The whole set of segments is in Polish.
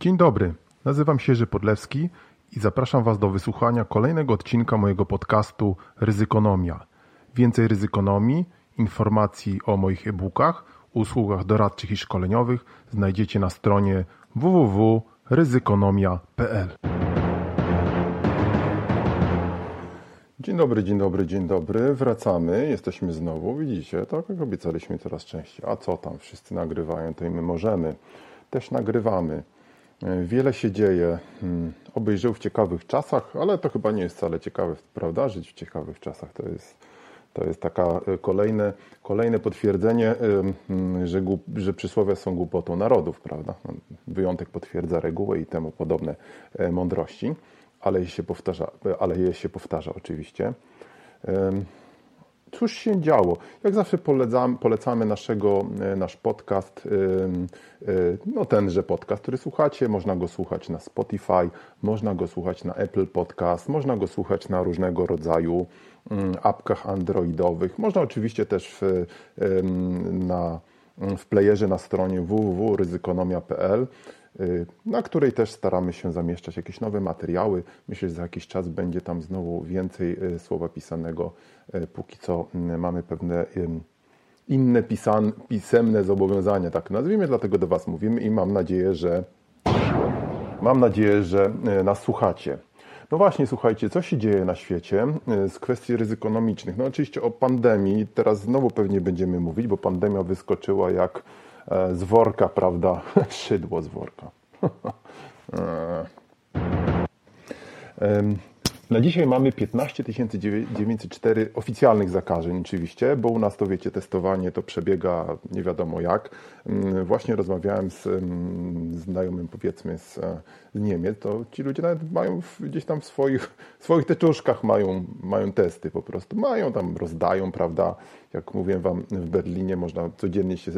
Dzień dobry, nazywam się Jerzy Podlewski i zapraszam Was do wysłuchania kolejnego odcinka mojego podcastu Ryzykonomia. Więcej ryzykonomii, informacji o moich e-bookach, usługach doradczych i szkoleniowych znajdziecie na stronie www.ryzykonomia.pl. Dzień dobry, dzień dobry, dzień dobry. Wracamy, jesteśmy znowu, widzicie, tak jak obiecaliśmy coraz częściej. A co tam, wszyscy nagrywają, to i my możemy. Też nagrywamy. Wiele się dzieje. Hmm, obyś żył w ciekawych czasach, ale to chyba nie jest wcale ciekawe, prawda? Żyć w ciekawych czasach to jest, to jest taka e, kolejne, kolejne potwierdzenie, e, hmm, że, że przysłowia są głupotą narodów, prawda? No, wyjątek potwierdza regułę i temu podobne e, mądrości, ale je się powtarza, ale je się powtarza oczywiście cóż się działo? Jak zawsze polecamy, polecamy naszego, e, nasz podcast, e, no tenże podcast, który słuchacie. Można go słuchać na Spotify, można go słuchać na Apple Podcast, można go słuchać na różnego rodzaju mm, apkach androidowych. Można oczywiście też w, na, w playerze na stronie www.ryzykonomia.pl na której też staramy się zamieszczać jakieś nowe materiały. Myślę, że za jakiś czas będzie tam znowu więcej y, słowa pisanego. Y, póki co mamy pewne inne pisan, pisemne zobowiązania, tak nazwijmy, dlatego do Was mówimy i mam nadzieję, że mam nadzieję, że nas słuchacie. No właśnie, słuchajcie, co się dzieje na świecie z kwestii ryzykonomicznych? No oczywiście o pandemii teraz znowu pewnie będziemy mówić, bo pandemia wyskoczyła jak z worka, prawda? Szydło z worka. Na dzisiaj mamy 15 904 oficjalnych zakażeń oczywiście, bo u nas to wiecie, testowanie to przebiega nie wiadomo jak. Mm, właśnie rozmawiałem z mm, znajomym powiedzmy z, e, z Niemiec, to ci ludzie nawet mają gdzieś tam w swoich, w swoich teczuszkach mają, mają testy po prostu. Mają tam, rozdają, prawda? Jak mówiłem Wam, w Berlinie można codziennie się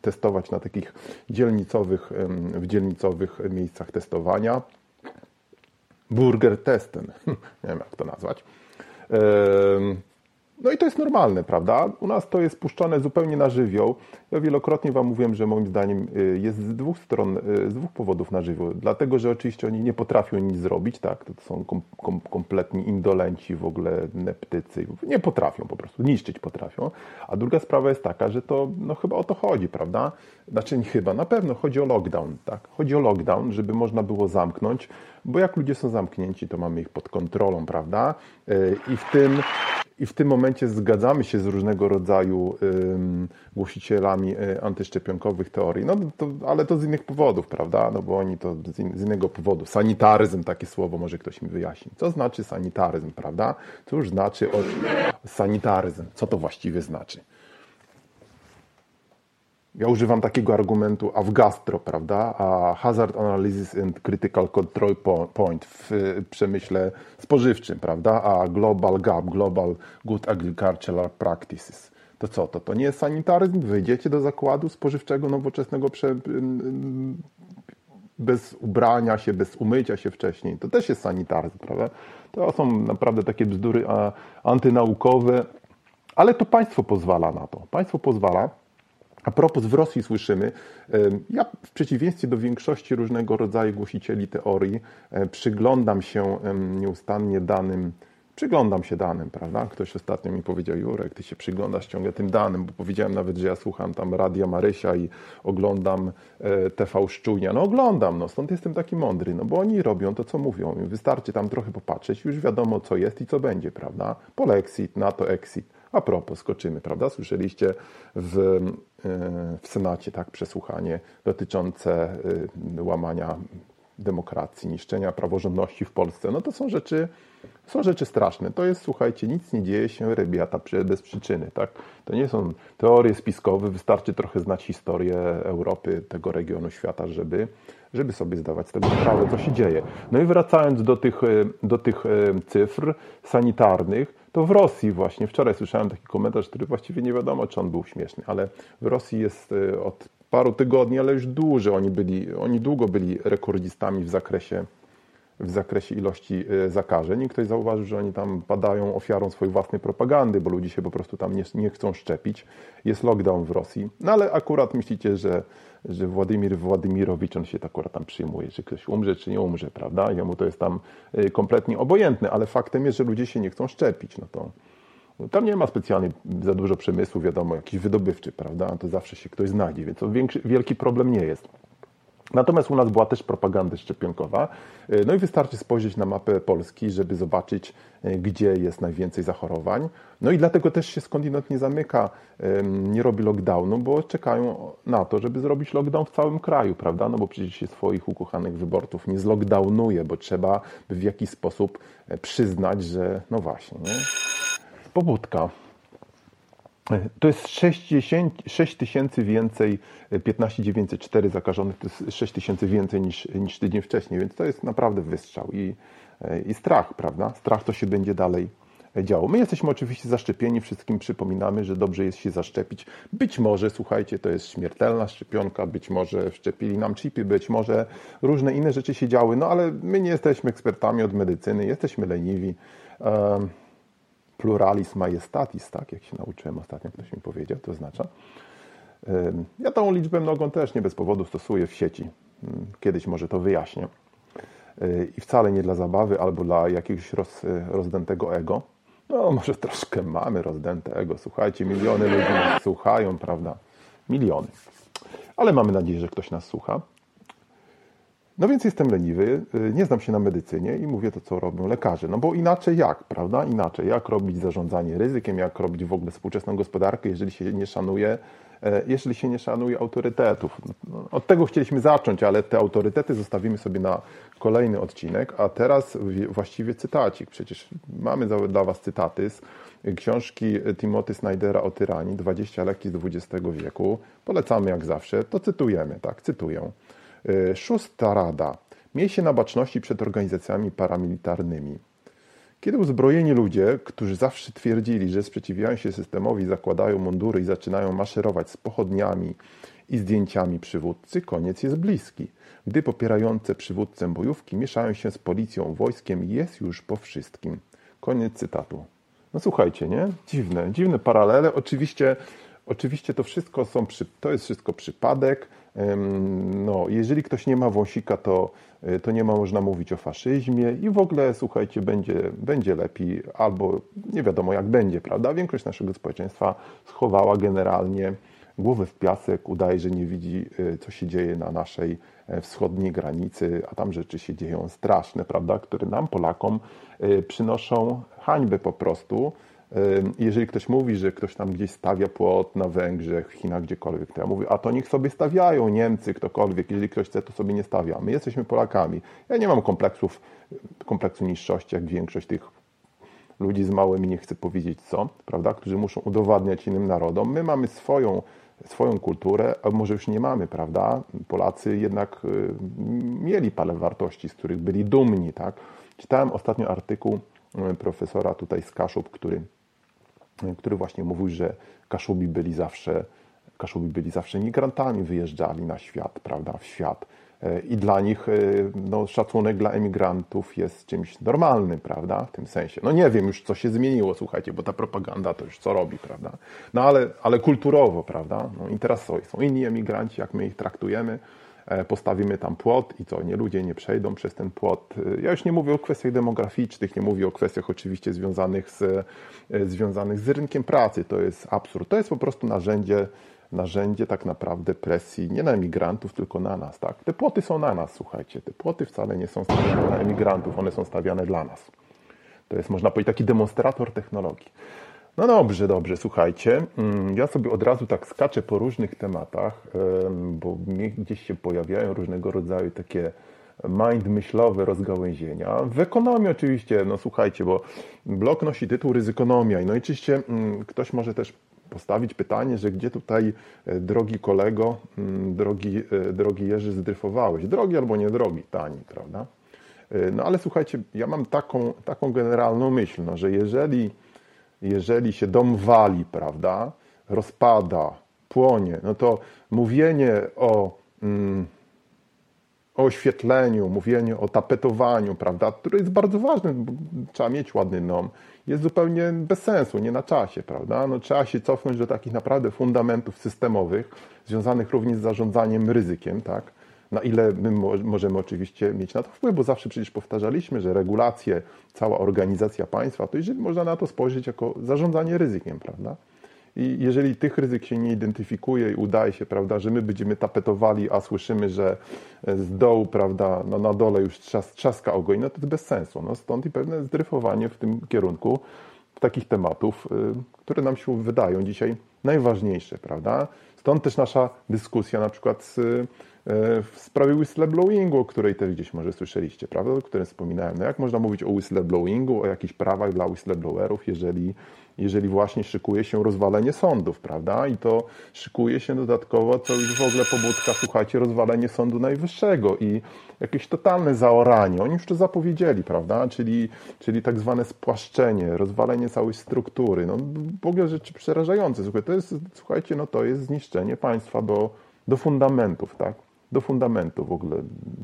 testować na takich dzielnicowych, w dzielnicowych miejscach testowania burger testem. Nie wiem, jak to nazwać. No i to jest normalne, prawda? U nas to jest puszczane zupełnie na żywioł. Ja wielokrotnie Wam mówiłem, że moim zdaniem y, jest z dwóch stron, y, z dwóch powodów na żywioł. Dlatego, że oczywiście oni nie potrafią nic zrobić, tak? To są kom, kom, kompletni indolenci, w ogóle neptycy. Nie potrafią po prostu, niszczyć potrafią. A druga sprawa jest taka, że to no chyba o to chodzi, prawda? Znaczy nie chyba, na pewno chodzi o lockdown, tak? Chodzi o lockdown, żeby można było zamknąć, bo jak ludzie są zamknięci, to mamy ich pod kontrolą, prawda? Y, I w tym i w tym momencie zgadzamy się z różnego rodzaju głosicielami y, antyszczepionkowych teorii, no to, ale to z innych powodów, prawda? No bo oni to z, in, z, innego powodu. Sanitaryzm, takie słowo, może ktoś mi wyjaśni. Co znaczy sanitaryzm, prawda? Cóż znaczy od... sanitaryzm? Co to właściwie znaczy? Ja używam takiego argumentu a w gastro, prawda? A hazard analysis and critical control point w przemyśle spożywczym, prawda? A global gap, global good agricultural practices. To co to? To nie jest sanitaryzm? Wejdziecie do zakładu spożywczego nowoczesnego prze... bez ubrania się, bez umycia się wcześniej. To też jest sanitaryzm, prawda? To są naprawdę takie bzdury antynaukowe, ale to państwo pozwala na to. Państwo pozwala a propos w Rosji słyszymy, ja w przeciwieństwie do większości różnego rodzaju głosicieli teorii przyglądam się nieustannie danym, przyglądam się danym, prawda? Ktoś ostatnio mi powiedział, Jurek, ty się przyglądasz ciągle tym danym, bo powiedziałem nawet, że ja słucham tam Radia Marysia i oglądam e, TV Szczunia. No oglądam, no stąd jestem taki mądry, no bo oni robią to, co mówią. Wystarczy tam trochę popatrzeć, już wiadomo, co jest i co będzie, prawda? Polexit, NATO exit. A propos, skoczymy, prawda? Słyszeliście w, e, w Senacie tak przesłuchanie dotyczące e, łamania demokracji, niszczenia praworządności w Polsce. No to są rzeczy, są rzeczy straszne. To jest, słuchajcie, nic nie dzieje się rebiata bez przyczyny. Tak? To nie są teorie spiskowe, wystarczy trochę znać historię Europy, tego regionu świata, żeby, żeby sobie zdawać z tego sprawę, co się dzieje. No i wracając do tych, e, do tych cyfr sanitarnych, to w Rosji właśnie, wczoraj słyszałem taki komentarz, który właściwie nie wiadomo, czy on był śmieszny, ale w Rosji jest e, od paru tygodni, ale już dłużej oni byli, oni długo byli rekordzistami w zakresie w zakresie ilości zakażeń i ktoś zauważył, że oni tam padają ofiarą swojej własnej propagandy, bo ludzie się po prostu tam nie, nie chcą szczepić. Jest lockdown w Rosji. No ale akurat myślicie, że że Władimir Władimirowicz, on się tak akurat tam przyjmuje, czy ktoś umrze, czy nie umrze, prawda? Jemu to jest tam y, kompletnie obojętne, ale faktem jest, że ludzie się nie chcą szczepić. No to no tam nie ma specjalnie za dużo przemysłu, wiadomo, jakiś wydobywczy, prawda? To zawsze się ktoś znajdzie, więc to większy, wielki problem nie jest. Natomiast u nas była też propaganda szczepionkowa. E, no i wystarczy spojrzeć na mapę Polski, żeby zobaczyć, e, gdzie jest najwięcej zachorowań. No i dlatego też się skądinąd nie zamyka, nie robi lockdownu, bo czekają na to, żeby zrobić lockdown w całym kraju, prawda? No bo przecież się swoich ukochanych wyborców nie zlockdownuje, bo trzeba w jakiś sposób e, przyznać, że no właśnie, nie? Pobudka. To jest 6 tysięcy więcej, 15 904 zakażonych, to jest 6 tysięcy więcej niż, niż tydzień wcześniej, więc to jest naprawdę wystrzał i, i strach, prawda? Strach to się będzie dalej działo. My jesteśmy oczywiście zaszczepieni, wszystkim przypominamy, że dobrze jest się zaszczepić. Być może, słuchajcie, to jest śmiertelna szczepionka, być może wszczepili nam chipy, być może różne inne rzeczy się działy, no ale my nie jesteśmy ekspertami od medycyny, jesteśmy leniwi. Pluralis majestatis, tak, jak się nauczyłem ostatnio, ktoś mi powiedział, to oznacza. Ja tą liczbę mnogą też nie bez powodu stosuję w sieci. Kiedyś może to wyjaśnię. I wcale nie dla zabawy albo dla jakiegoś roz, rozdętego ego. No, może troszkę mamy rozdęte ego. Słuchajcie, miliony ludzi nas słuchają, prawda? Miliony. Ale mamy nadzieję, że ktoś nas słucha. No więc jestem leniwy, y, nie znam się na medycynie i mówię to, co robią lekarze. No bo inaczej jak, prawda? Inaczej. Jak robić zarządzanie ryzykiem, jak robić w ogóle współczesną gospodarkę, jeżeli się nie szanuje, e, jeżeli się nie szanuje autorytetów. No, od tego chcieliśmy zacząć, ale te autorytety zostawimy sobie na kolejny odcinek. A teraz właściwie cytacik. Przecież mamy dla Was cytaty z książki Timothy Snydera o tyranii, 20 lekki z XX wieku. Polecamy jak zawsze. To cytujemy, tak, cytuję. E, szósta rada. Miej się na baczności przed organizacjami paramilitarnymi. Kiedy uzbrojeni ludzie, którzy zawsze twierdzili, że sprzeciwiają się systemowi, zakładają mundury i zaczynają maszerować z pochodniami i zdjęciami przywódcy, koniec jest bliski. Gdy popierające przywódcę bojówki mieszają się z policją, wojskiem, jest już po wszystkim. Koniec cytatu. No słuchajcie, nie? Dziwne, dziwne paralele. Oczywiście, oczywiście to wszystko są, to jest wszystko przypadek. No, jeżeli ktoś nie ma wąsika, to, e, to nie ma można mówić o faszyzmie i w ogóle, słuchajcie, będzie, będzie lepiej, albo nie wiadomo jak będzie, prawda? Większość naszego społeczeństwa schowała generalnie głowę w piasek, udaje, że nie widzi, e, co się dzieje na naszej e, wschodniej granicy, a tam rzeczy się dzieją straszne, prawda, które nam, Polakom, przynoszą hańbę po prostu. Jeżeli ktoś mówi, że ktoś tam gdzieś stawia płot na Węgrzech, w Chinach, gdziekolwiek, to ja mówię, a to niech sobie stawiają Niemcy, ktokolwiek. Jeżeli ktoś chce, to sobie nie stawia. My jesteśmy Polakami. Ja nie mam kompleksów, kompleksu niższości, jak większość tych ludzi z małymi, nie chcę powiedzieć co, prawda, którzy muszą udowadniać innym narodom. My mamy swoją, swoją kulturę, a może już nie mamy, prawda? Polacy jednak y, mieli parę wartości, z których byli dumni, tak? Czytałem ostatnio artykuł y, profesora tutaj z Kaszub, który który właśnie mówił, że Kaszubi byli zawsze, Kaszubi byli zawsze migrantami, wyjeżdżali na świat, prawda, w świat. E, I dla nich e, no, szacunek dla emigrantów jest czymś normalnym, prawda, w tym sensie. No nie wiem już, co się zmieniło, słuchajcie, bo ta propaganda to już co robi, prawda. No ale, ale kulturowo, prawda. No i teraz są, są inni emigranci, jak my ich traktujemy, postawimy tam płot i co, nie ludzie nie przejdą przez ten płot. E, ja już nie mówię o kwestiach demograficznych, nie mówię o kwestiach oczywiście związanych z, e, związanych z rynkiem pracy. To jest absurd. To jest po prostu narzędzie, narzędzie tak naprawdę presji nie na emigrantów, tylko na nas. Tak? Te płoty są na nas, słuchajcie. Te płoty wcale nie są stawiane na emigrantów, one są stawiane dla nas. To jest, można powiedzieć, taki demonstrator technologii. No dobrze, dobrze, słuchajcie. Mm, ja sobie od razu tak skaczę po różnych tematach, bo gdzieś się pojawiają różnego rodzaju takie mind myślowe rozgałęzienia. W ekonomii oczywiście, no słuchajcie, bo blok nosi tytuł Ryzykonomia. No i oczywiście mm, ktoś może też postawić pytanie, że gdzie tutaj, e, drogi kolego, mm, drogi, e, drogi Jerzy, zdryfowałeś? Drogi albo nie drogi, tani, prawda? E, no ale słuchajcie, ja mam taką, taką generalną myśl, no, że jeżeli jeżeli się dom wali, prawda, rozpada, płonie, no to mówienie o, mm, o oświetleniu, mówienie o tapetowaniu, prawda, które jest bardzo ważne, bo trzeba mieć ładny dom, jest zupełnie bez sensu, nie na czasie, prawda? No, trzeba się cofnąć do takich naprawdę fundamentów systemowych, związanych również z zarządzaniem ryzykiem, tak? Na ile my możemy oczywiście mieć na to wpływ, bo zawsze przecież powtarzaliśmy, że regulacje, cała organizacja państwa, to jeżeli można na to spojrzeć jako zarządzanie ryzykiem, prawda? I jeżeli tych ryzyk się nie identyfikuje i udaje się, prawda, że my będziemy tapetowali, a słyszymy, że z dołu, prawda, no na dole już trzas, trzaska ogoń, no to jest bez sensu. No stąd i pewne zdryfowanie w tym kierunku takich tematów, y, które nam się wydają dzisiaj najważniejsze, prawda? Stąd też nasza dyskusja na przykład z, w sprawie whistleblowingu, o której też gdzieś może słyszeliście, prawda, o którym wspominałem. No jak można mówić o whistleblowingu, o jakichś prawach dla whistleblowerów, jeżeli jeżeli właśnie szykuje się rozwalenie sądów, prawda? I to szykuje się dodatkowo, co już w ogóle pobudka, słuchajcie, rozwalenie Sądu Najwyższego i jakieś totalne zaoranie. Oni już to zapowiedzieli, prawda? Czyli, czyli tak zwane spłaszczenie, rozwalenie całej struktury. No, w ogóle rzeczy przerażające. Słuchajcie, to jest, słuchajcie, no to jest zniszczenie państwa do, do fundamentów, tak? Do fundamentu w ogóle,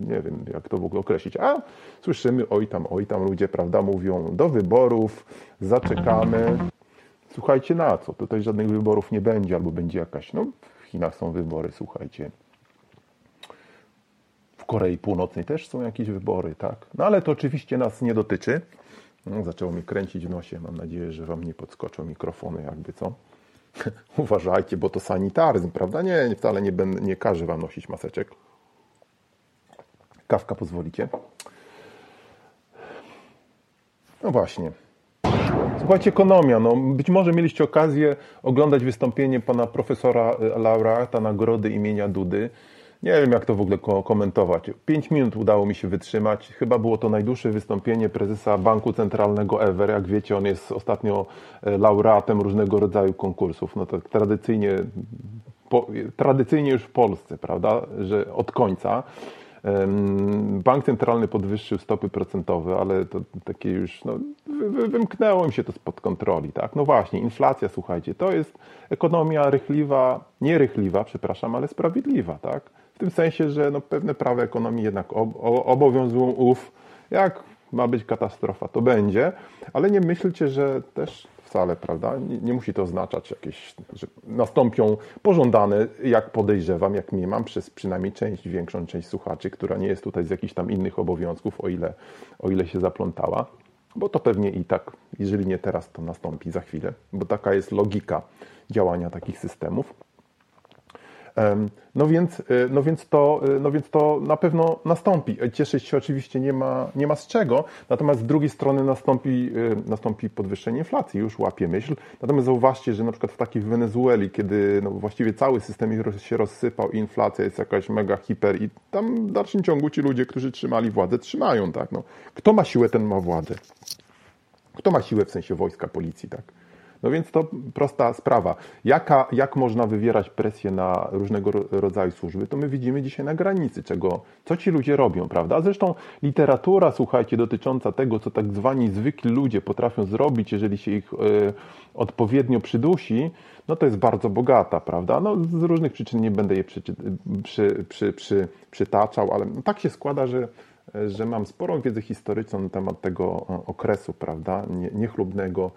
nie wiem jak to w ogóle określić, a słyszymy oj tam, oj tam ludzie, prawda, mówią do wyborów, zaczekamy, Słuchajcie, na co? Tutaj żadnych wyborów nie będzie, albo będzie jakaś, no w Chinach są wybory, słuchajcie. W Korei Północnej też są jakieś wybory, tak? No ale to oczywiście nas nie dotyczy. No, zaczęło mi kręcić w nosie. Mam nadzieję, że Wam nie podskoczą mikrofony, jakby co. Uważajcie, bo to sanitaryzm, prawda? Nie, wcale nie, będę, nie każę Wam nosić maseczek. Kawka pozwolicie? No właśnie. Słuchajcie, ekonomia. No, być może mieliście okazję oglądać wystąpienie pana profesora e, laureata nagrody imienia Dudy. Nie wiem, jak to w ogóle komentować. Pięć minut udało mi się wytrzymać. Chyba było to najdłuższe wystąpienie prezesa Banku Centralnego ever. Jak wiecie, on jest ostatnio e, laureatem różnego rodzaju konkursów. No tak tradycyjnie, po, tradycyjnie już w Polsce, prawda, że od końca. Bank centralny podwyższył stopy procentowe, ale to takie już, no, wymknęło im się to spod kontroli, tak? No właśnie, inflacja, słuchajcie, to jest ekonomia rychliwa, nie rychliwa, przepraszam, ale sprawiedliwa, tak? W tym sensie, że no, pewne prawa ekonomii jednak obowiązują ów, jak ma być katastrofa, to będzie, ale nie myślcie, że też wcale, prawda? Nie, nie, musi to oznaczać jakieś, że nastąpią pożądane, jak podejrzewam, jak mam, przez przynajmniej część, większą część słuchaczy, która nie jest tutaj z jakichś tam innych obowiązków, o ile, o ile się zaplątała. Bo to pewnie i tak, jeżeli nie teraz, to nastąpi za chwilę, bo taka jest logika działania takich systemów. No więc, e, no, więc to, e, no więc to na pewno nastąpi. Cieszyć się oczywiście nie ma, nie ma z czego, natomiast z drugiej strony nastąpi, e, nastąpi podwyższenie inflacji, już łapie myśl. Natomiast zauważcie, że na przykład w takiej Wenezueli, kiedy no właściwie cały system się rozsypał i inflacja jest jakaś mega hiper i tam w dalszym ciągu ci ludzie, którzy trzymali władzę, trzymają, tak? No, kto ma siłę, ten ma władzę. Kto ma siłę w sensie wojska, policji, tak? No więc to prosta sprawa. Jaka, jak można wywierać presję na różnego rodzaju służby, to my widzimy dzisiaj na granicy, czego, co ci ludzie robią, prawda? Zresztą literatura, słuchajcie, dotycząca tego, co tak zwani zwykli ludzie potrafią zrobić, jeżeli się ich y, odpowiednio przydusi, no to jest bardzo bogata, prawda? No z różnych przyczyn nie będę je przy, przy, przy, przy przytaczał, ale no, tak się składa, że że mam sporą wiedzę historyczną na temat tego okresu, prawda, niechlubnego,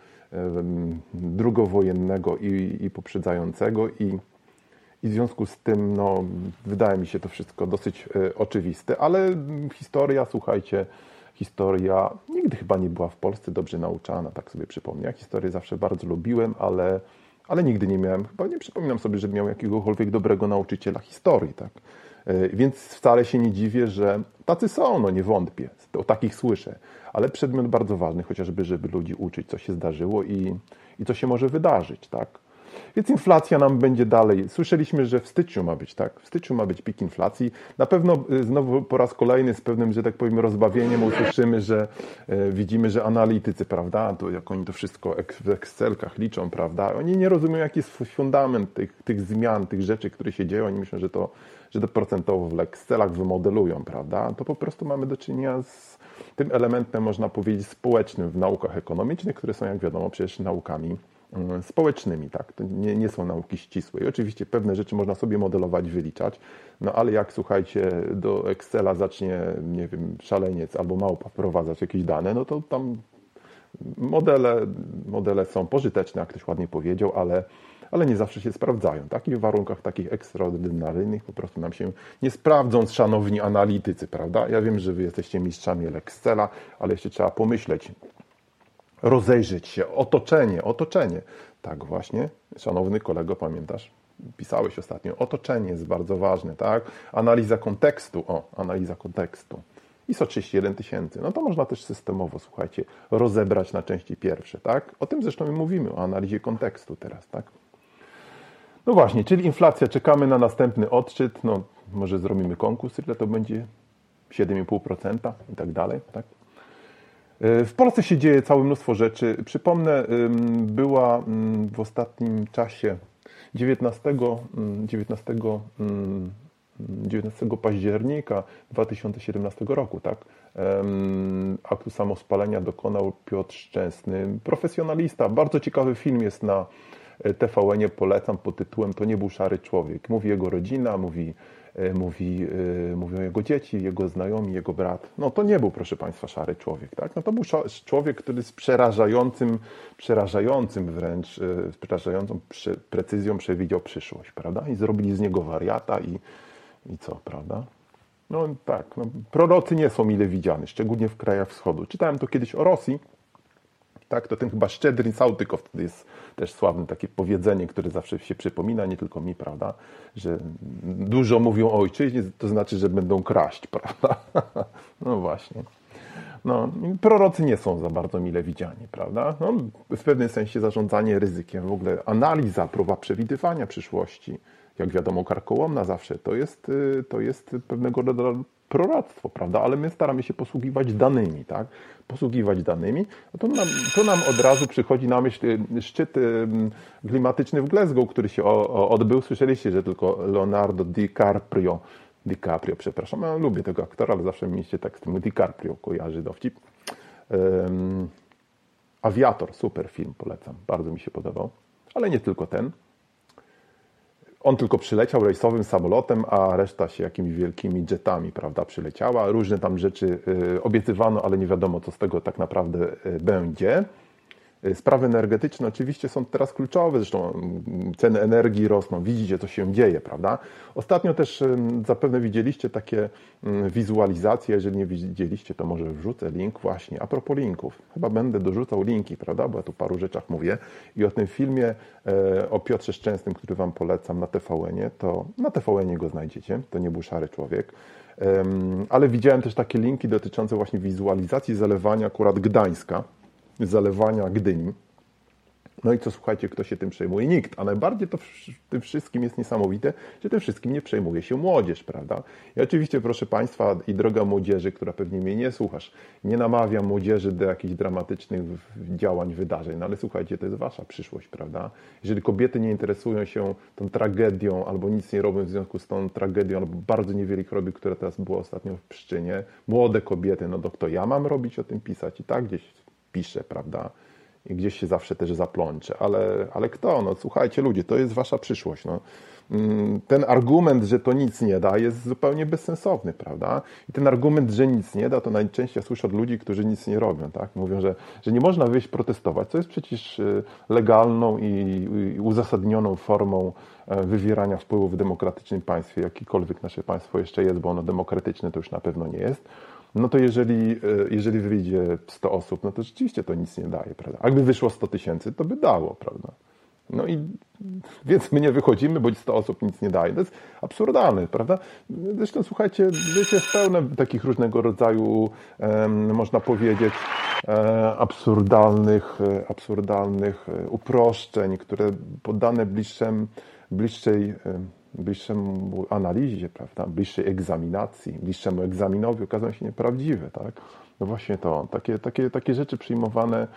drugowojennego i, i poprzedzającego i, i w związku z tym no, wydaje mi się to wszystko dosyć e, oczywiste, ale historia, słuchajcie, historia nigdy chyba nie była w Polsce dobrze nauczana, tak sobie przypomnę. Ja historię zawsze bardzo lubiłem, ale, ale nigdy nie miałem, chyba nie przypominam sobie, że miał jakiegokolwiek dobrego nauczyciela historii, tak. E, więc wcale się nie dziwię, że tacy są, no nie wątpię, o takich słyszę, ale przedmiot bardzo ważny, chociażby, żeby ludzi uczyć, co się zdarzyło i, i co się może wydarzyć, tak? Więc inflacja nam będzie dalej. Słyszeliśmy, że w styczniu ma być, tak? W styczniu ma być pik inflacji. Na pewno y, znowu po raz kolejny z pewnym, że tak powiem, rozbawieniem usłyszymy, że e, widzimy, że analitycy, prawda, to jak oni to wszystko w Excelkach liczą, prawda? Oni nie rozumieją, jaki jest fundament tych, tych zmian, tych rzeczy, które się dzieją. Oni myślą, że to, że to procentowo w Excelach wymodelują, prawda? To po prostu mamy do czynienia z tym elementem, można powiedzieć, społecznym w naukach ekonomicznych, które są, jak wiadomo, przecież naukami mm, społecznymi, tak? To nie, nie są nauki ścisłe. I oczywiście pewne rzeczy można sobie modelować, wyliczać, no ale jak słuchajcie, do Excela zacznie, nie wiem, szaleniec albo małpa wprowadzać jakieś dane, no to tam modele, modele są pożyteczne, jak ktoś ładnie powiedział, ale ale nie zawsze się sprawdzają. Tak? I w warunkach takich ekstraordynaryjnych po prostu nam się nie sprawdzą, szanowni analitycy, prawda? Ja wiem, że wy jesteście mistrzami Excela, ale jeszcze trzeba pomyśleć, rozejrzeć się, otoczenie, otoczenie. Tak właśnie, szanowny kolego, pamiętasz? Pisałeś ostatnio, otoczenie jest bardzo ważne, tak? Analiza kontekstu, o, analiza kontekstu. ISO 31 tysięcy. No to można też systemowo, słuchajcie, rozebrać na części pierwsze, tak? O tym zresztą my mówimy, o analizie kontekstu teraz, tak? No właśnie, czyli inflacja, czekamy na następny odczyt, no może zrobimy konkurs, ile to będzie? 7,5% i tak dalej, tak? E, w Polsce się dzieje całe mnóstwo rzeczy. Przypomnę, była w ostatnim czasie 19, 19, 19 października 2017 roku, tak? Aktu samospalenia dokonał Piotr Szczęsny, profesjonalista. Bardzo ciekawy film jest na TVN polecam pod tytułem To nie był szary człowiek. Mówi jego rodzina, mówi, e, mówi, e, mówią jego dzieci, jego znajomi, jego brat. No to nie był, proszę Państwa, szary człowiek. Tak? No to był człowiek, który z przerażającym, przerażającym wręcz, e, przerażającą precyzją przewidział przyszłość, prawda? I zrobili z niego wariata i, i co, prawda? No tak, no, prorocy nie są mile widziani, szczególnie w krajach wschodu. Czytałem to kiedyś o Rosji, tak, to ten chyba Szczedrin Sautykow to jest też sławne takie powiedzenie, które zawsze się przypomina, nie tylko mi, prawda, że dużo mówią o ojczyźnie, to znaczy, że będą kraść, prawda? No właśnie. No, prorocy nie są za bardzo mile widziani, prawda? No, w pewnym sensie zarządzanie ryzykiem, w ogóle analiza, próba przewidywania przyszłości, jak wiadomo, karkołomna zawsze, to jest, y, to jest pewnego proroctwo, prawda? Ale my staramy się posługiwać danymi, tak? Posługiwać danymi. No to, nam, to nam od razu przychodzi na myśl y, szczyt klimatyczny w Glasgow, który się odbył. Słyszeliście, że tylko Leonardo DiCaprio, DiCaprio, przepraszam, ja lubię tego aktora, ale zawsze mi się tak z tym DiCaprio kojarzy dowcip. Um, Aviator, super film, polecam. Bardzo mi się podobał. Ale nie tylko ten. On tylko przyleciał rejsowym samolotem, a reszta się jakimiś wielkimi jetami, prawda, przyleciała. Różne tam rzeczy y, obiecywano, ale nie wiadomo, co z tego tak naprawdę y, będzie. Y, sprawy energetyczne oczywiście są teraz kluczowe, zresztą ceny energii rosną, widzicie, co się dzieje, prawda? Ostatnio też zapewne widzieliście takie mm, wizualizacje, jeżeli nie widzieliście, to może wrzucę link właśnie, a propos linków, chyba będę dorzucał linki, prawda, bo ja tu paru rzeczach mówię. I o tym filmie e, o Piotrze Szczęsnym, który Wam polecam na TVN-ie, to na TVN-ie go znajdziecie, to nie był szary człowiek, ale widziałem też takie linki dotyczące właśnie wizualizacji zalewania akurat Gdańska, zalewania Gdyni. No i co słuchajcie, kto się tym przejmuje? Nikt. A najbardziej to w tym wszystkim jest niesamowite, że tym wszystkim nie przejmuje się młodzież, prawda? I oczywiście, proszę Państwa, i droga młodzieży, która pewnie mnie nie słuchasz, nie namawiam młodzieży do jakichś dramatycznych działań, wydarzeń, no ale słuchajcie, to jest Wasza przyszłość, prawda? Jeżeli kobiety nie interesują się tą tragedią, albo nic nie robią w związku z tą tragedią, albo bardzo niewiele choroby, która teraz była ostatnio w Pszczynie, młode kobiety, no to kto ja mam robić o tym pisać? I tak gdzieś piszę, prawda? I gdzieś się zawsze też zaplączę. Ale, ale kto? No słuchajcie ludzie, to jest wasza przyszłość. No. Mm, ten argument, że to nic nie da, jest zupełnie bezsensowny, prawda? I ten argument, że nic nie da, to najczęściej słyszę od ludzi, którzy nic nie robią, tak? Mówią, że, że nie można wyjść protestować, co jest przecież y, legalną i, i uzasadnioną formą e, wywierania wpływu w demokratycznym państwie, jakikolwiek nasze państwo jeszcze jest, bo ono demokratyczne to już na pewno nie jest no to jeżeli, e, jeżeli wyjdzie 100 osób, no to rzeczywiście to nic nie daje, prawda? A gdyby wyszło 100 tysięcy, to by dało, prawda? No i więc my nie wychodzimy, bo 100 osób nic nie daje. To jest absurdalne, prawda? Zresztą słuchajcie, życie jest pełne takich różnego rodzaju, można powiedzieć, e, absurdalnych, e, absurdalnych uproszczeń, które poddane bliższym, bliższej bliższemu analizie, prawda, bliższej egzaminacji, bliższemu egzaminowi okazują się nieprawdziwe, tak? No właśnie to, takie, takie, takie rzeczy przyjmowane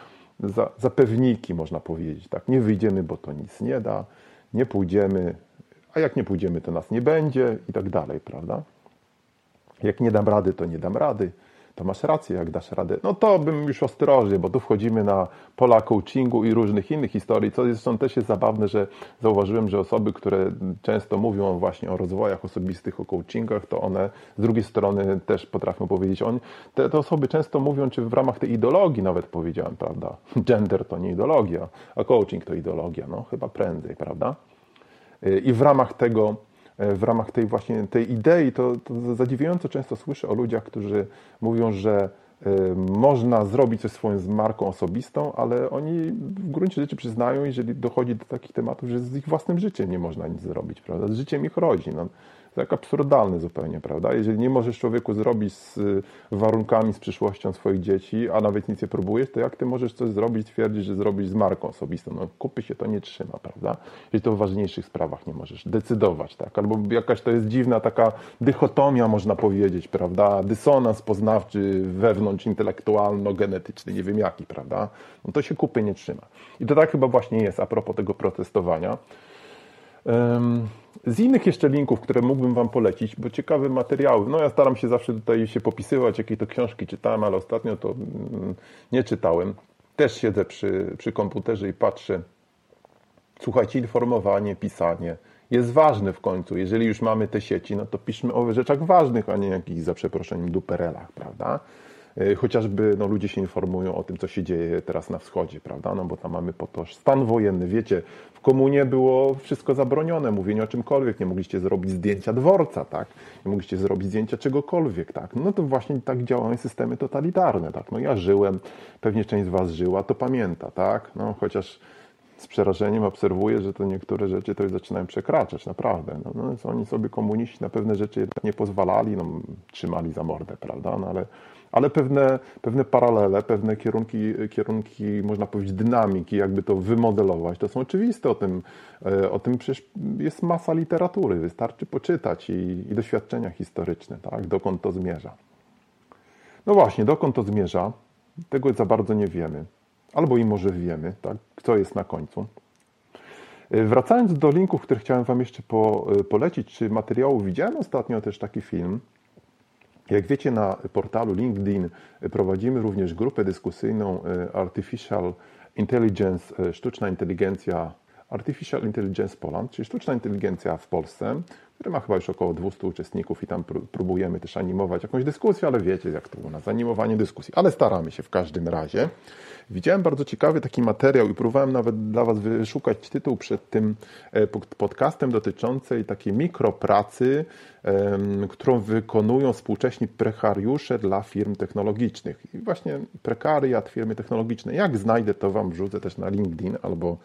za, za pewniki, można powiedzieć, tak? Nie wyjdziemy, bo to nic nie da, nie pójdziemy, a jak nie pójdziemy, to nas nie będzie i tak dalej, prawda? Jak nie dam rady, to nie dam rady. To masz rację, jak dasz radę. No to bym już ostrożnie, bo tu wchodzimy na pola coachingu i różnych innych historii, co zresztą też jest zabawne, że zauważyłem, że osoby, które często mówią właśnie o rozwojach osobistych, o coachingach, to one z drugiej strony też potrafią powiedzieć, on, te, te osoby często mówią, czy w ramach tej ideologii nawet powiedziałem, prawda, gender to nie ideologia, a coaching to ideologia, no chyba prędzej, prawda? I w ramach tego w ramach tej właśnie tej idei, to, to zadziwiająco często słyszę o ludziach, którzy mówią, że e, można zrobić coś swoją marką osobistą, ale oni w gruncie rzeczy przyznają, jeżeli dochodzi do takich tematów, że z ich własnym życiem nie można nic zrobić, prawda? Z życiem ich rodzin. No, tak absurdalny zupełnie, prawda? Jeżeli nie możesz człowieku zrobić z y, warunkami, z przyszłością swoich dzieci, a nawet nic nie próbujesz, to jak ty możesz coś zrobić, twierdzić, że zrobić z marką osobistą? No kupy się to nie trzyma, prawda? Jeżeli to w ważniejszych sprawach nie możesz decydować, tak? Albo jakaś to jest dziwna taka dychotomia, można powiedzieć, prawda? Dysonans poznawczy wewnątrz, intelektualno-genetyczny, nie wiem jaki, prawda? No to się kupy nie trzyma. I to tak chyba właśnie jest a propos tego protestowania. Z innych jeszcze linków, które mógłbym Wam polecić, bo ciekawe materiały. No ja staram się zawsze tutaj się popisywać, jakie to książki czytałem, ale ostatnio to mm, nie czytałem. Też siedzę przy, przy komputerze i patrzę. Słuchajcie, informowanie, pisanie jest ważne w końcu. Jeżeli już mamy te sieci, no to piszmy o rzeczach ważnych, a nie jakichś, za przeproszeniem, duperelach, prawda? E, chociażby no, ludzie się informują o tym, co się dzieje teraz na wschodzie, prawda? No bo tam mamy po stan wojenny. Wiecie, w komunie było wszystko zabronione, mówienie o czymkolwiek. Nie mogliście zrobić zdjęcia dworca, tak? Nie mogliście zrobić zdjęcia czegokolwiek, tak? No to właśnie tak działają systemy totalitarne, tak? No ja żyłem, pewnie część z Was żyła, to pamięta, tak? No chociaż z przerażeniem obserwuję, że to niektóre rzeczy to już zaczynają przekraczać, naprawdę. No, no, oni sobie komuniści na pewne rzeczy nie pozwalali, no, trzymali za mordę, prawda? No, ale ale pewne, pewne paralele, pewne kierunki, kierunki, można powiedzieć, dynamiki, jakby to wymodelować, to są oczywiste. O tym, e, o tym przecież jest masa literatury, wystarczy poczytać i, i doświadczenia historyczne, tak? dokąd to zmierza. No właśnie, dokąd to zmierza, tego za bardzo nie wiemy. Albo i może wiemy, tak? co jest na końcu. E, wracając do linków, które chciałem Wam jeszcze po, e, polecić, czy materiału, widziałem ostatnio też taki film, jak wiecie, na portalu LinkedIn prowadzimy również grupę dyskusyjną e, Artificial Intelligence, e, sztuczna inteligencja, Artificial Intelligence Poland, czyli sztuczna inteligencja w Polsce, który ma chyba już około 200 uczestników i tam próbujemy też animować jakąś dyskusję, ale wiecie jak to u nas, animowanie dyskusji, ale staramy się w każdym razie. Widziałem bardzo ciekawy taki materiał i próbowałem nawet dla Was wyszukać tytuł przed tym e, podcastem dotyczącej takiej mikropracy, którą wykonują współcześni prekariusze dla firm technologicznych. I właśnie prekariat, firmy technologiczne. Jak znajdę, to Wam wrzucę też na LinkedIn albo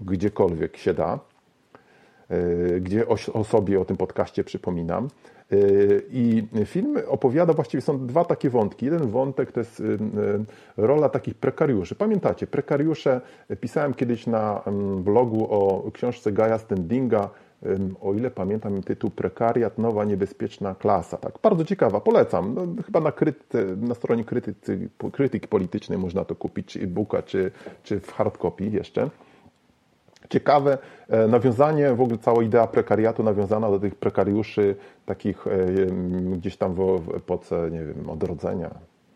gdziekolwiek się da, e, gdzie o sobie o tym podcaście przypominam. Y, I film opowiada, właściwie są dwa takie wątki. Jeden wątek to jest y, rola takich prekariuszy. Pamiętacie, prekariusze, pisałem kiedyś na blogu o książce Gaja Standinga, o ile pamiętam tytuł Prekariat, nowa niebezpieczna klasa. Tak, bardzo ciekawa, polecam. No, chyba na, kryty, na stronie krytycy, krytyki politycznej można to kupić, e-booka, czy, czy w hardcopy jeszcze. Ciekawe e, nawiązanie, w ogóle cała idea prekariatu nawiązana do tych prekariuszy takich e, gdzieś tam w epoce, nie wiem, odrodzenia,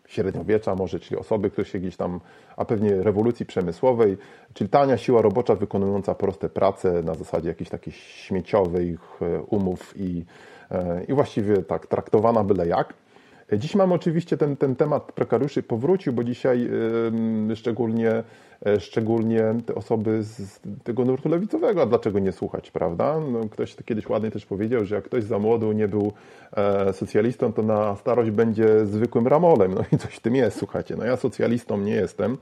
średniowiecza może, czyli osoby, które się gdzieś tam, a pewnie rewolucji przemysłowej, czyli tania siła robocza wykonująca proste prace na zasadzie jakichś takich śmieciowych e, umów i, i właściwie tak traktowana byle jak. Dziś mamy oczywiście ten, ten temat prekariuszy powrócił, bo dzisiaj szczególnie, e, szczególnie te osoby z tego nurtu lewicowego, a dlaczego nie słuchać, prawda? No, ktoś kiedyś ładnie też powiedział, że jak ktoś za młodu nie był e, socjalistą, to na starość będzie zwykłym ramolem. No i coś w tym jest, słuchajcie. No ja socjalistą nie jestem.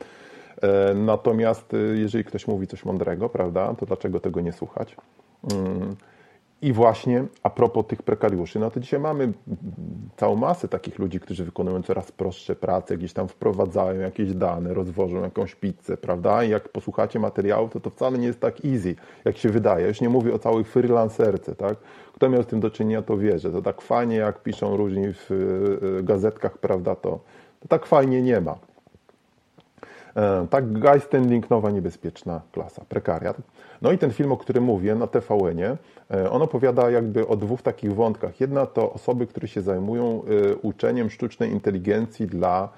E, natomiast jeżeli ktoś mówi coś mądrego, prawda, to dlaczego tego nie słuchać? Mm. I właśnie a propos tych prekariuszy, no to dzisiaj mamy całą masę takich ludzi, którzy wykonują coraz prostsze prace, gdzieś tam wprowadzają jakieś dane, rozwożą jakąś pizzę, prawda? I jak posłuchacie materiałów, to to wcale nie jest tak easy, jak się wydaje. Już nie mówię o całej freelancerce, tak? Kto miał z tym do czynienia, to wie, że to tak fajnie, jak piszą różni w gazetkach, prawda, to, to tak fajnie nie ma. E, tak, guy standing, nowa niebezpieczna klasa, prekariat. No i ten film, o którym mówię na TVN-ie, e, on opowiada jakby o dwóch takich wątkach. Jedna to osoby, które się zajmują e, uczeniem sztucznej inteligencji dla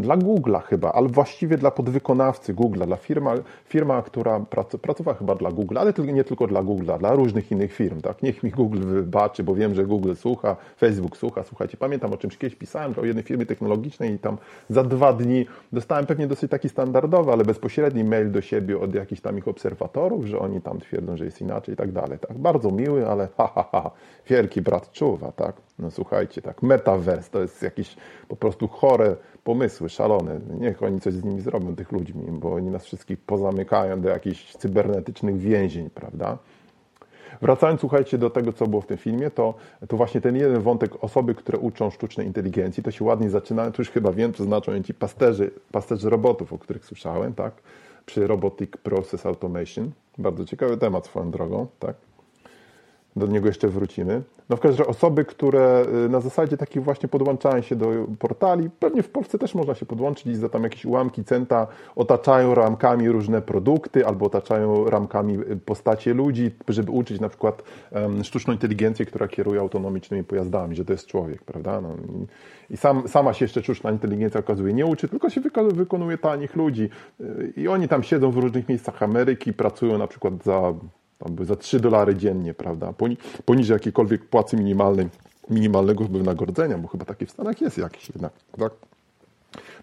dla Google'a chyba, ale właściwie dla podwykonawcy Google'a, dla firma, firma która pracowała chyba dla Google'a, ale nie tylko dla Google'a, dla różnych innych firm. Tak? Niech mi Google wybaczy, bo wiem, że Google słucha, Facebook słucha. Słuchajcie, pamiętam o czymś kiedyś pisałem o jednej firmie technologicznej i tam za dwa dni dostałem pewnie dosyć taki standardowy, ale bezpośredni mail do siebie od jakichś tam ich obserwatorów, że oni tam twierdzą, że jest inaczej i tak dalej. Tak? Bardzo miły, ale ha, ha, ha, wielki brat czuwa, tak? No słuchajcie, tak, metaverse to jest jakieś po prostu chore pomysły, szalone. Niech oni coś z nimi zrobią, tych ludźmi, bo oni nas wszystkich pozamykają do jakichś cybernetycznych więzień, prawda? Wracając, słuchajcie, do tego, co było w tym filmie, to, to właśnie ten jeden wątek osoby, które uczą sztucznej inteligencji, to się ładnie zaczyna, to już chyba wiem, co znaczą ci pasterzy, pasterzy robotów, o których słyszałem, tak? Przy Robotic Process Automation. Bardzo ciekawy temat swoją drogą, tak? Do niego jeszcze wrócimy. No w każdym razie osoby, które y, na zasadzie takich właśnie podłączają się do portali, pewnie w Polsce też można się podłączyć i za tam jakieś ułamki centa otaczają ramkami różne produkty albo otaczają ramkami y, postacie ludzi, żeby uczyć na przykład um, sztuczną inteligencję, która kieruje autonomicznymi pojazdami, że to jest człowiek, prawda? No, I, sam, sama się jeszcze sztuczna inteligencja okazuje nie uczy, tylko się wykonuje tanich ludzi y, i oni tam siedzą w różnych miejscach Ameryki, pracują na przykład za za 3 dolary dziennie, prawda, poniżej jakiejkolwiek płacy minimalnej, minimalnego wynagrodzenia, bo chyba taki w Stanach jest jakiś jednak, tak?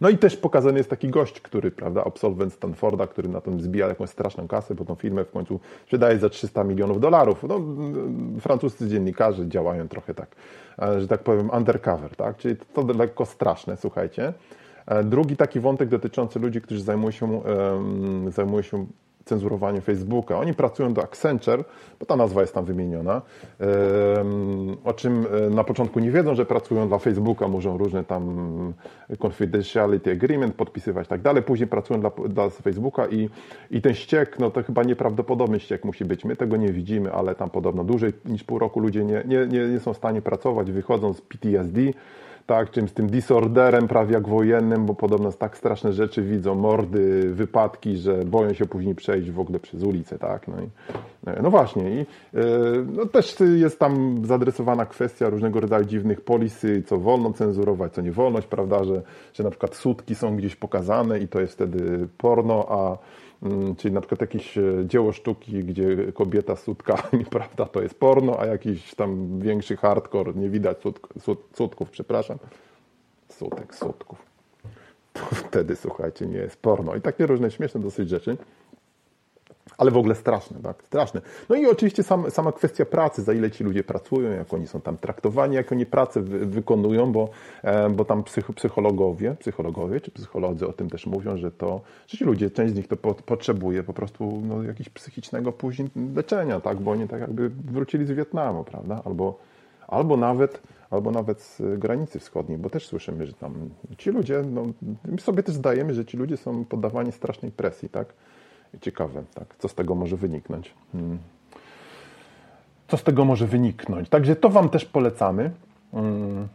No i też pokazany jest taki gość, który, prawda, absolwent Stanforda, który na tym zbija jakąś straszną kasę, bo tą firmę w końcu sprzedaje za 300 milionów dolarów. No, francuscy dziennikarze działają trochę tak, e, że tak powiem, undercover, tak? Czyli to lekko straszne, słuchajcie. E, drugi taki wątek dotyczący ludzi, którzy zajmują się, um, zajmują się cenzurowanie Facebooka. Oni pracują do Accenture, bo ta nazwa jest tam wymieniona, o czym e, na początku nie wiedzą, że pracują dla Facebooka, muszą różne tam confidentiality agreement podpisywać i tak dalej. Później pracują dla, dla Facebooka i, i ten ściek, no to chyba nieprawdopodobny ściek musi być. My tego nie widzimy, ale tam podobno dłużej niż pół roku ludzie nie, nie, nie, nie są w stanie pracować, wychodzą z PTSD, tak, czymś tym disorderem prawie jak wojennym, bo podobno tak straszne rzeczy widzą, mordy, wypadki, że boją się później przejść w ogóle przez ulicę, tak. No, i, no właśnie, i e, no też jest tam zadresowana kwestia różnego rodzaju dziwnych polisy, co wolno cenzurować, co nie wolność, prawda, że, że na przykład sutki są gdzieś pokazane i to jest wtedy porno, a Mm, czyli na przykład jakieś e, dzieło sztuki, gdzie kobieta z sutkami, prawda, to jest porno, a jakiś tam większy hardcore, nie widać sutk, sut, sutków, przepraszam, sutek, sutków. To wtedy, słuchajcie, nie jest porno. I takie różne śmieszne dosyć rzeczy ale w ogóle straszne, tak, straszne. No i oczywiście sam, sama kwestia pracy, za ile ci ludzie pracują, jak oni są tam traktowani, jak oni pracę wy, wykonują, bo, e, bo tam psych, psychologowie, psychologowie czy psycholodzy o tym też mówią, że to, że ci ludzie, część z nich to po, potrzebuje po prostu no, jakiegoś psychicznego później leczenia, tak, bo oni tak jakby wrócili z Wietnamu, prawda, albo, albo nawet albo nawet z granicy wschodniej, bo też słyszymy, że tam ci ludzie, no, my sobie też zdajemy, że ci ludzie są poddawani strasznej presji, tak? Ciekawe, tak? Co z tego może wyniknąć? Hmm. Co z tego może wyniknąć? Także to Wam też polecamy. Hmm.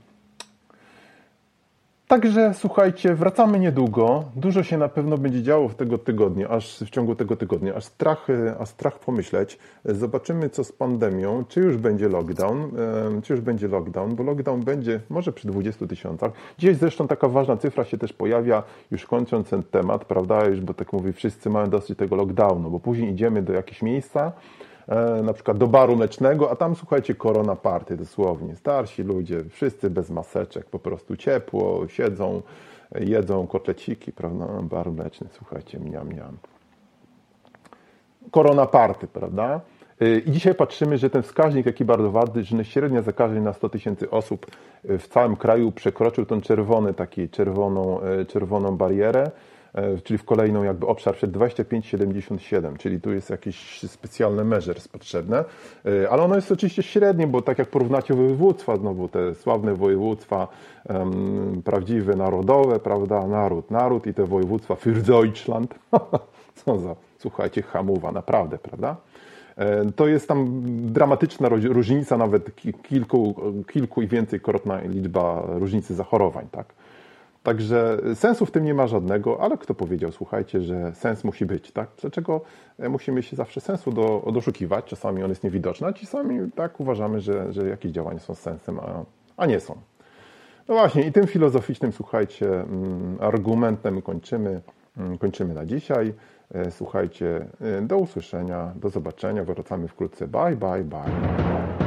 Także słuchajcie, wracamy niedługo. Dużo się na pewno będzie działo w tego tygodnia, aż w ciągu tego tygodnia, aż strach, aż strach pomyśleć. Zobaczymy, co z pandemią, czy już będzie lockdown, czy już będzie lockdown, bo lockdown będzie może przy 20 tysiącach. Dzisiaj zresztą taka ważna cyfra się też pojawia, już kończąc ten temat, prawda, już, bo tak mówię, wszyscy mają dosyć tego lockdownu, bo później idziemy do jakiegoś miejsca, na przykład do baru mlecznego, a tam słuchajcie, korona party dosłownie. Starsi ludzie, wszyscy bez maseczek, po prostu ciepło, siedzą, jedzą kotleciki, prawda? Bar mleczny, słuchajcie, miam, miam. Korona party, prawda? E, I dzisiaj patrzymy, że ten wskaźnik, jaki bardzo ważny, że średnia zakażeń na 100 tysięcy osób w całym kraju przekroczył tą czerwony, taki czerwoną, e, czerwoną barierę. E, czyli w kolejną jakby obszar przed 25-77, czyli tu jest jakieś specjalne measures potrzebne, e, ale ono jest oczywiście średnie, bo tak jak porównacie województwa, znowu te sławne województwa um, prawdziwe, narodowe, prawda, naród, naród i te województwa für Deutschland, co za, słuchajcie, hamuwa, naprawdę, prawda? E, to jest tam dramatyczna różnica, nawet kilku, kilku i więcej krotna liczba różnicy zachorowań, tak? Także sensu w tym nie ma żadnego, ale kto powiedział, słuchajcie, że sens musi być, tak? Dlaczego musimy się zawsze sensu do, doszukiwać? Czasami on jest niewidoczny, a czasami tak uważamy, że, że jakieś działania są sensem, a, a nie są. No właśnie, i tym filozoficznym, słuchajcie, mm, argumentem kończymy, mm, kończymy na dzisiaj. Słuchajcie, do usłyszenia, do zobaczenia, wracamy wkrótce. Bye, bye, bye.